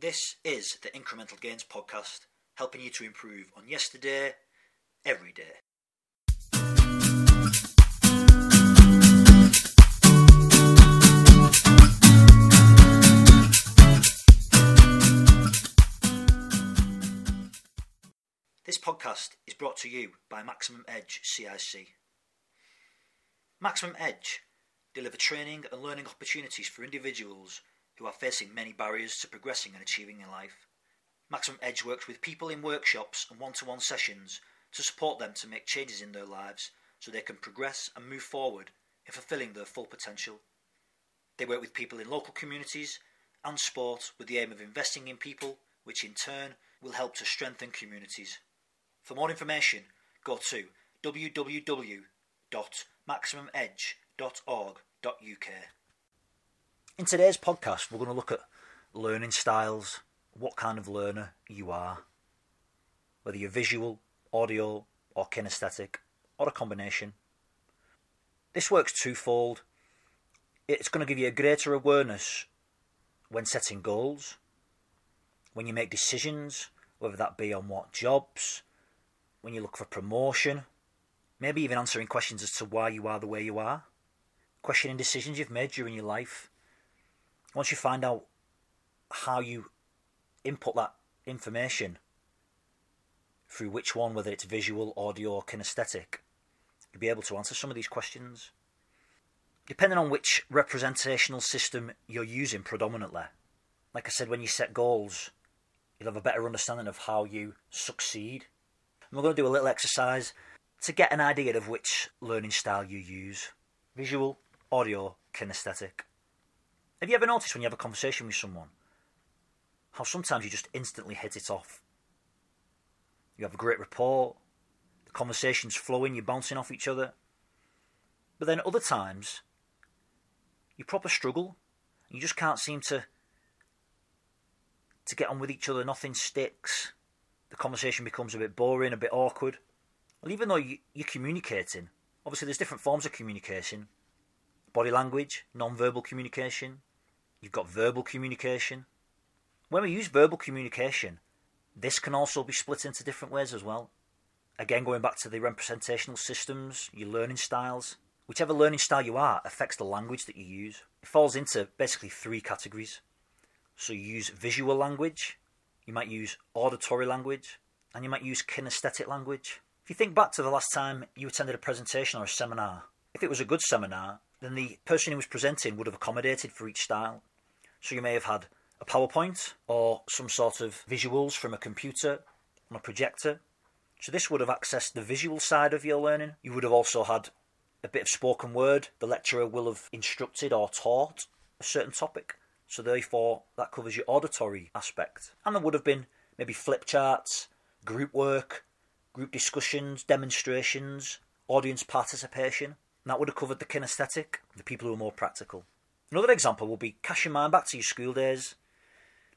This is the Incremental Gains podcast, helping you to improve on yesterday, every day. This podcast is brought to you by Maximum Edge CIC. Maximum Edge deliver training and learning opportunities for individuals who are facing many barriers to progressing and achieving in life. Maximum Edge works with people in workshops and one to one sessions to support them to make changes in their lives so they can progress and move forward in fulfilling their full potential. They work with people in local communities and sport with the aim of investing in people, which in turn will help to strengthen communities. For more information, go to www.maximumedge.org.uk. In today's podcast, we're going to look at learning styles, what kind of learner you are, whether you're visual, audio, or kinesthetic, or a combination. This works twofold. It's going to give you a greater awareness when setting goals, when you make decisions, whether that be on what jobs, when you look for promotion, maybe even answering questions as to why you are the way you are, questioning decisions you've made during your life once you find out how you input that information through which one, whether it's visual, audio, or kinesthetic, you'll be able to answer some of these questions. Depending on which representational system you're using predominantly, like I said, when you set goals, you'll have a better understanding of how you succeed. And we're going to do a little exercise to get an idea of which learning style you use visual, audio, kinesthetic. Have you ever noticed when you have a conversation with someone how sometimes you just instantly hit it off? You have a great rapport, the conversation's flowing, you're bouncing off each other. But then other times, you proper struggle. You just can't seem to to get on with each other. Nothing sticks. The conversation becomes a bit boring, a bit awkward. Well, even though you, you're communicating, obviously there's different forms of communication. Body language, non-verbal communication, You've got verbal communication. When we use verbal communication, this can also be split into different ways as well. Again, going back to the representational systems, your learning styles, whichever learning style you are affects the language that you use. It falls into basically three categories. So you use visual language, you might use auditory language, and you might use kinesthetic language. If you think back to the last time you attended a presentation or a seminar, if it was a good seminar, then the person who was presenting would have accommodated for each style. So you may have had a PowerPoint or some sort of visuals from a computer on a projector. So this would have accessed the visual side of your learning. You would have also had a bit of spoken word. The lecturer will have instructed or taught a certain topic. So therefore that covers your auditory aspect. And there would have been maybe flip charts, group work, group discussions, demonstrations, audience participation. And that would have covered the kinesthetic, the people who are more practical. Another example will be cast your mind back to your school days.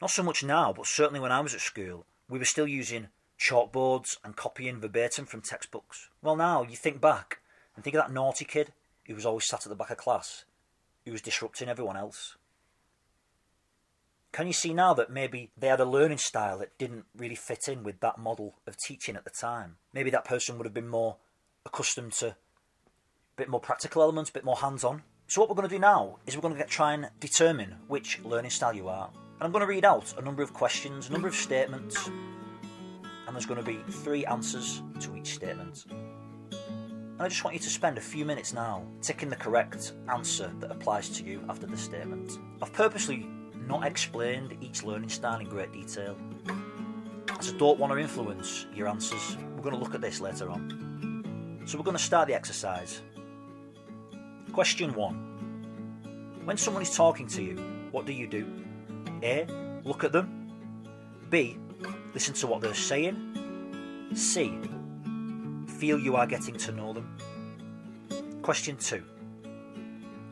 Not so much now, but certainly when I was at school, we were still using chalkboards and copying verbatim from textbooks. Well, now you think back and think of that naughty kid who was always sat at the back of class, who was disrupting everyone else. Can you see now that maybe they had a learning style that didn't really fit in with that model of teaching at the time? Maybe that person would have been more accustomed to a bit more practical elements, a bit more hands-on. So what we're going to do now is we're going to try and determine which learning style you are. And I'm going to read out a number of questions, a number of statements, and there's going to be three answers to each statement. And I just want you to spend a few minutes now ticking the correct answer that applies to you after the statement. I've purposely not explained each learning style in great detail, as I don't want to influence your answers. We're going to look at this later on. So we're going to start the exercise Question 1. When someone is talking to you, what do you do? A. Look at them. B. Listen to what they're saying. C. Feel you are getting to know them. Question 2.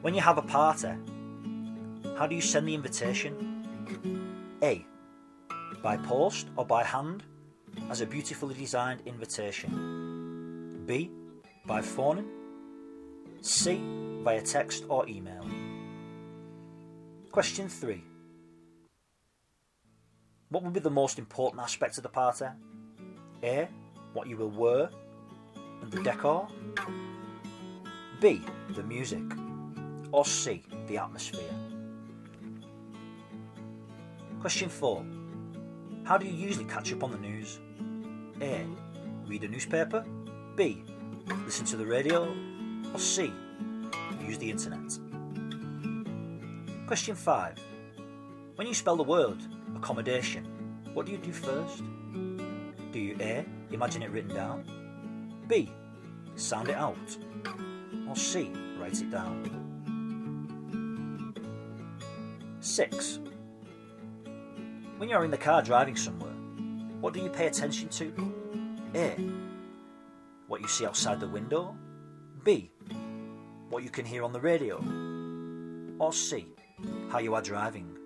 When you have a party, how do you send the invitation? A. By post or by hand as a beautifully designed invitation. B. By phone. C via text or email. Question 3. What would be the most important aspect of the party? A. What you will wear and the decor. B. The music. Or C. The atmosphere. Question 4. How do you usually catch up on the news? A. Read a newspaper. B. Listen to the radio. Or C. Use the internet. Question 5. When you spell the word accommodation, what do you do first? Do you A. Imagine it written down? B. Sound it out? Or C. Write it down? 6. When you're in the car driving somewhere, what do you pay attention to? A. What you see outside the window? B. What you can hear on the radio? Or C how you are driving.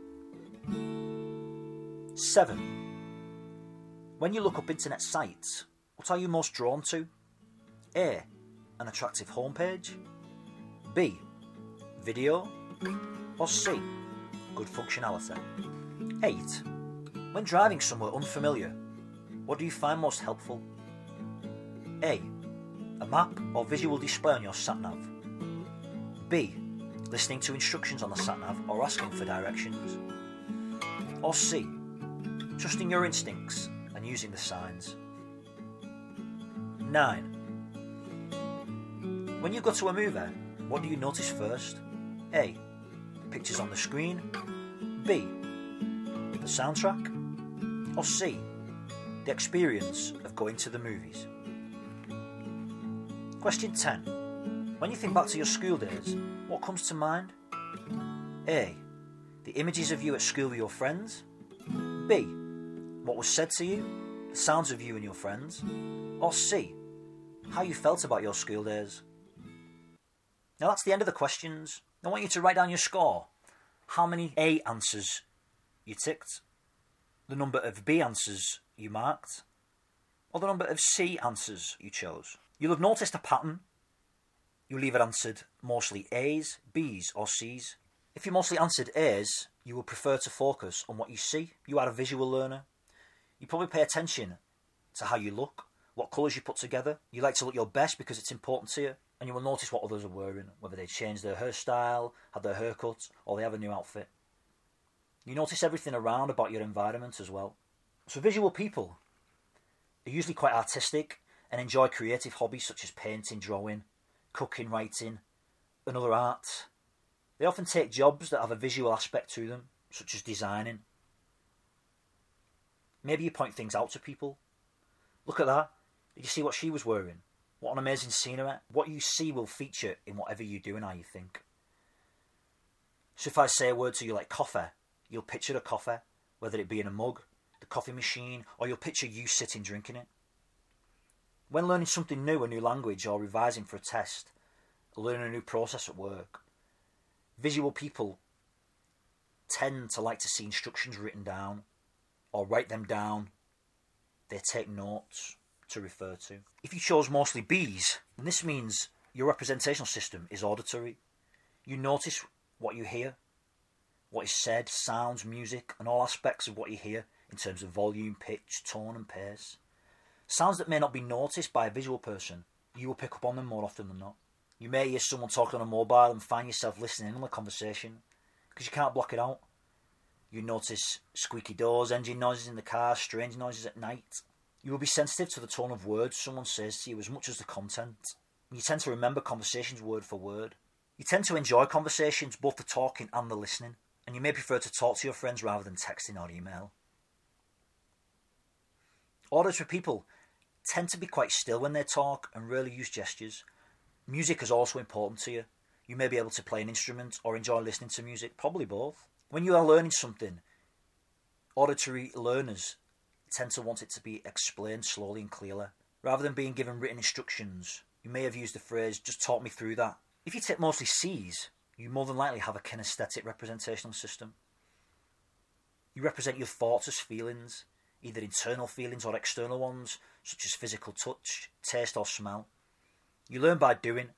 7. When you look up internet sites, what are you most drawn to? A. An attractive homepage. B. Video. Or C. Good functionality. 8. When driving somewhere unfamiliar, what do you find most helpful? A. A map or visual display on your sat nav. B listening to instructions on the sat nav or asking for directions. Or C, trusting your instincts and using the signs. 9. When you go to a movie, what do you notice first? A. The pictures on the screen. B. The soundtrack. Or C. The experience of going to the movies. Question 10. When you think back to your school days, comes to mind? A. The images of you at school with your friends. B. What was said to you, the sounds of you and your friends. Or C. How you felt about your school days. Now that's the end of the questions. I want you to write down your score. How many A answers you ticked, the number of B answers you marked, or the number of C answers you chose. You'll have noticed a pattern you'll either answered mostly A's, B's, or C's. If you mostly answered A's, you will prefer to focus on what you see. You are a visual learner. You probably pay attention to how you look, what colours you put together. You like to look your best because it's important to you, and you will notice what others are wearing, whether they changed their hairstyle, had their haircut, or they have a new outfit. You notice everything around about your environment as well. So, visual people are usually quite artistic and enjoy creative hobbies such as painting, drawing, cooking, writing, and other arts. They often take jobs that have a visual aspect to them, such as designing. Maybe you point things out to people. Look at that. Did you see what she was wearing? What an amazing scenery. What you see will feature in whatever you do and how you think. So if I say a word to you like coffee, you'll picture a coffee, whether it be in a mug, the coffee machine, or you'll picture you sitting drinking it. When learning something new, a new language, or revising for a test, learning a new process at work, visual people tend to like to see instructions written down or write them down. They take notes to refer to. If you chose mostly B's, then this means your representational system is auditory. You notice what you hear, what is said, sounds, music, and all aspects of what you hear in terms of volume, pitch, tone, and pace. Sounds that may not be noticed by a visual person, you will pick up on them more often than not. You may hear someone talking on a mobile and find yourself listening in on the conversation because you can't block it out. You notice squeaky doors, engine noises in the car, strange noises at night. You will be sensitive to the tone of words someone says to you as much as the content. You tend to remember conversations word for word. You tend to enjoy conversations, both the talking and the listening, and you may prefer to talk to your friends rather than texting or email. Auditory people tend to be quite still when they talk and rarely use gestures. Music is also important to you. You may be able to play an instrument or enjoy listening to music, probably both. When you are learning something, auditory learners tend to want it to be explained slowly and clearly. Rather than being given written instructions, you may have used the phrase, just talk me through that. If you take mostly C's, you more than likely have a kinesthetic representational system. You represent your thoughts as feelings, either internal feelings or external ones, such as physical touch, taste, or smell. You learn by doing,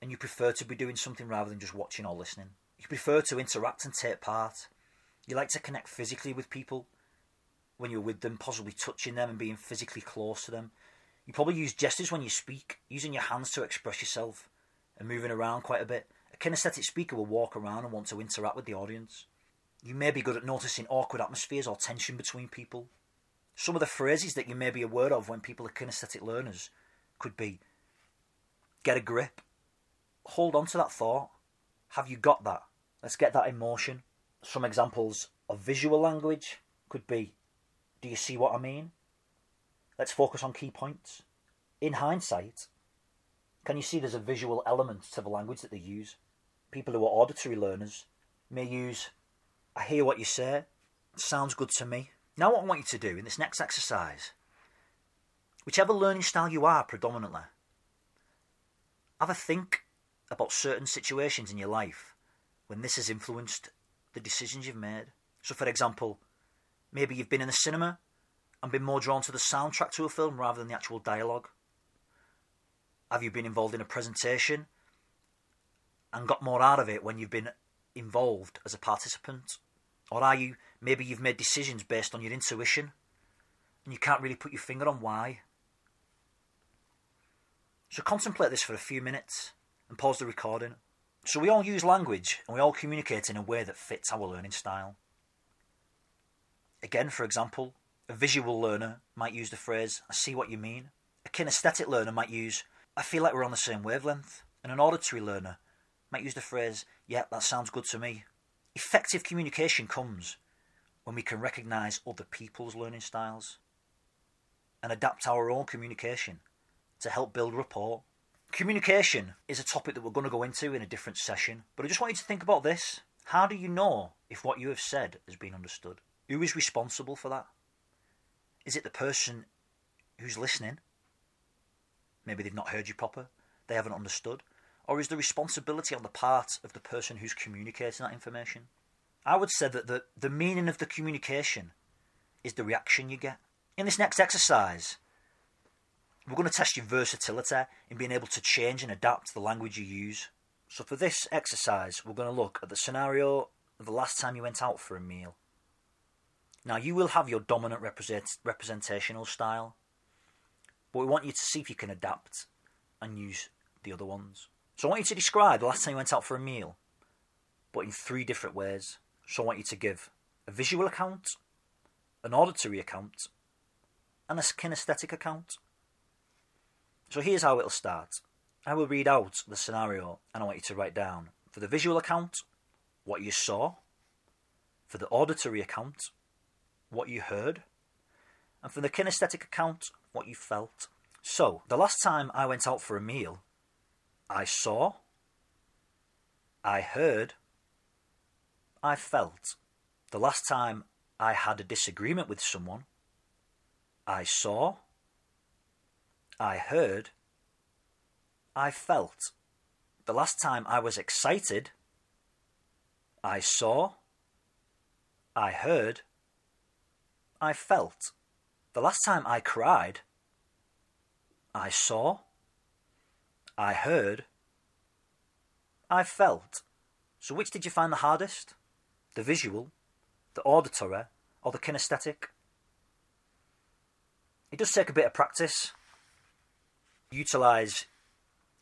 and you prefer to be doing something rather than just watching or listening. You prefer to interact and take part. You like to connect physically with people, when you're with them, possibly touching them and being physically close to them. You probably use gestures when you speak, using your hands to express yourself and moving around quite a bit. A kinesthetic speaker will walk around and want to interact with the audience. You may be good at noticing awkward atmospheres or tension between people. Some of the phrases that you may be aware of when people are kinesthetic learners could be get a grip, hold on to that thought, have you got that? Let's get that in motion. Some examples of visual language could be do you see what I mean? Let's focus on key points. In hindsight, can you see there's a visual element to the language that they use? People who are auditory learners may use I hear what you say, sounds good to me. Now, what I want you to do in this next exercise, whichever learning style you are predominantly, have a think about certain situations in your life when this has influenced the decisions you've made. So, for example, maybe you've been in the cinema and been more drawn to the soundtrack to a film rather than the actual dialogue. Have you been involved in a presentation and got more out of it when you've been involved as a participant? Or are you, maybe you've made decisions based on your intuition and you can't really put your finger on why? So contemplate this for a few minutes and pause the recording. So we all use language and we all communicate in a way that fits our learning style. Again, for example, a visual learner might use the phrase, I see what you mean. A kinesthetic learner might use, I feel like we're on the same wavelength. And an auditory learner might use the phrase, yeah, that sounds good to me. Effective communication comes when we can recognise other people's learning styles and adapt our own communication to help build rapport. Communication is a topic that we're going to go into in a different session, but I just want you to think about this. How do you know if what you have said has been understood? Who is responsible for that? Is it the person who's listening? Maybe they've not heard you proper, they haven't understood. Or is the responsibility on the part of the person who's communicating that information? I would say that the, the meaning of the communication is the reaction you get. In this next exercise, we're going to test your versatility in being able to change and adapt the language you use. So, for this exercise, we're going to look at the scenario of the last time you went out for a meal. Now, you will have your dominant represent, representational style, but we want you to see if you can adapt and use the other ones. So I want you to describe the last time you went out for a meal, but in three different ways. So I want you to give a visual account, an auditory account, and a kinesthetic account. So here's how it'll start. I will read out the scenario and I want you to write down for the visual account what you saw, for the auditory account what you heard, and for the kinesthetic account what you felt. So, the last time I went out for a meal, I saw, I heard, I felt. The last time I had a disagreement with someone, I saw, I heard, I felt. The last time I was excited, I saw, I heard, I felt. The last time I cried, I saw, I heard, I felt. So, which did you find the hardest? The visual, the auditory, or the kinesthetic? It does take a bit of practice. Utilize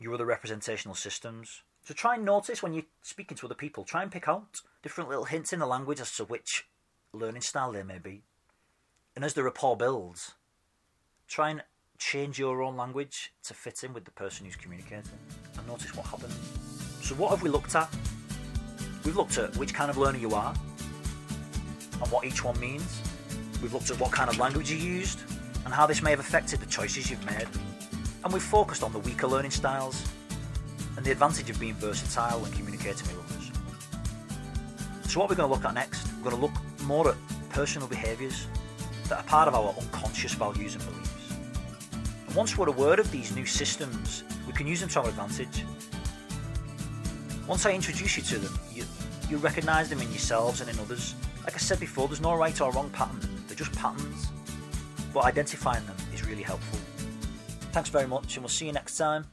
your other representational systems. So, try and notice when you're speaking to other people, try and pick out different little hints in the language as to which learning style they may be. And as the rapport builds, try and change your own language to fit in with the person who's communicating and notice what happens. So, what have we looked at? We've looked at which kind of learner you are and what each one means. We've looked at what kind of language you used and how this may have affected the choices you've made. And we've focused on the weaker learning styles and the advantage of being versatile and communicating with others. So, what we're going to look at next, we're going to look more at personal behaviours that are part of our unconscious values and beliefs. Once we're aware of these new systems, we can use them to our advantage. Once I introduce you to them, you, you recognise them in yourselves and in others. Like I said before, there's no right or wrong pattern, they're just patterns. But identifying them is really helpful. Thanks very much, and we'll see you next time.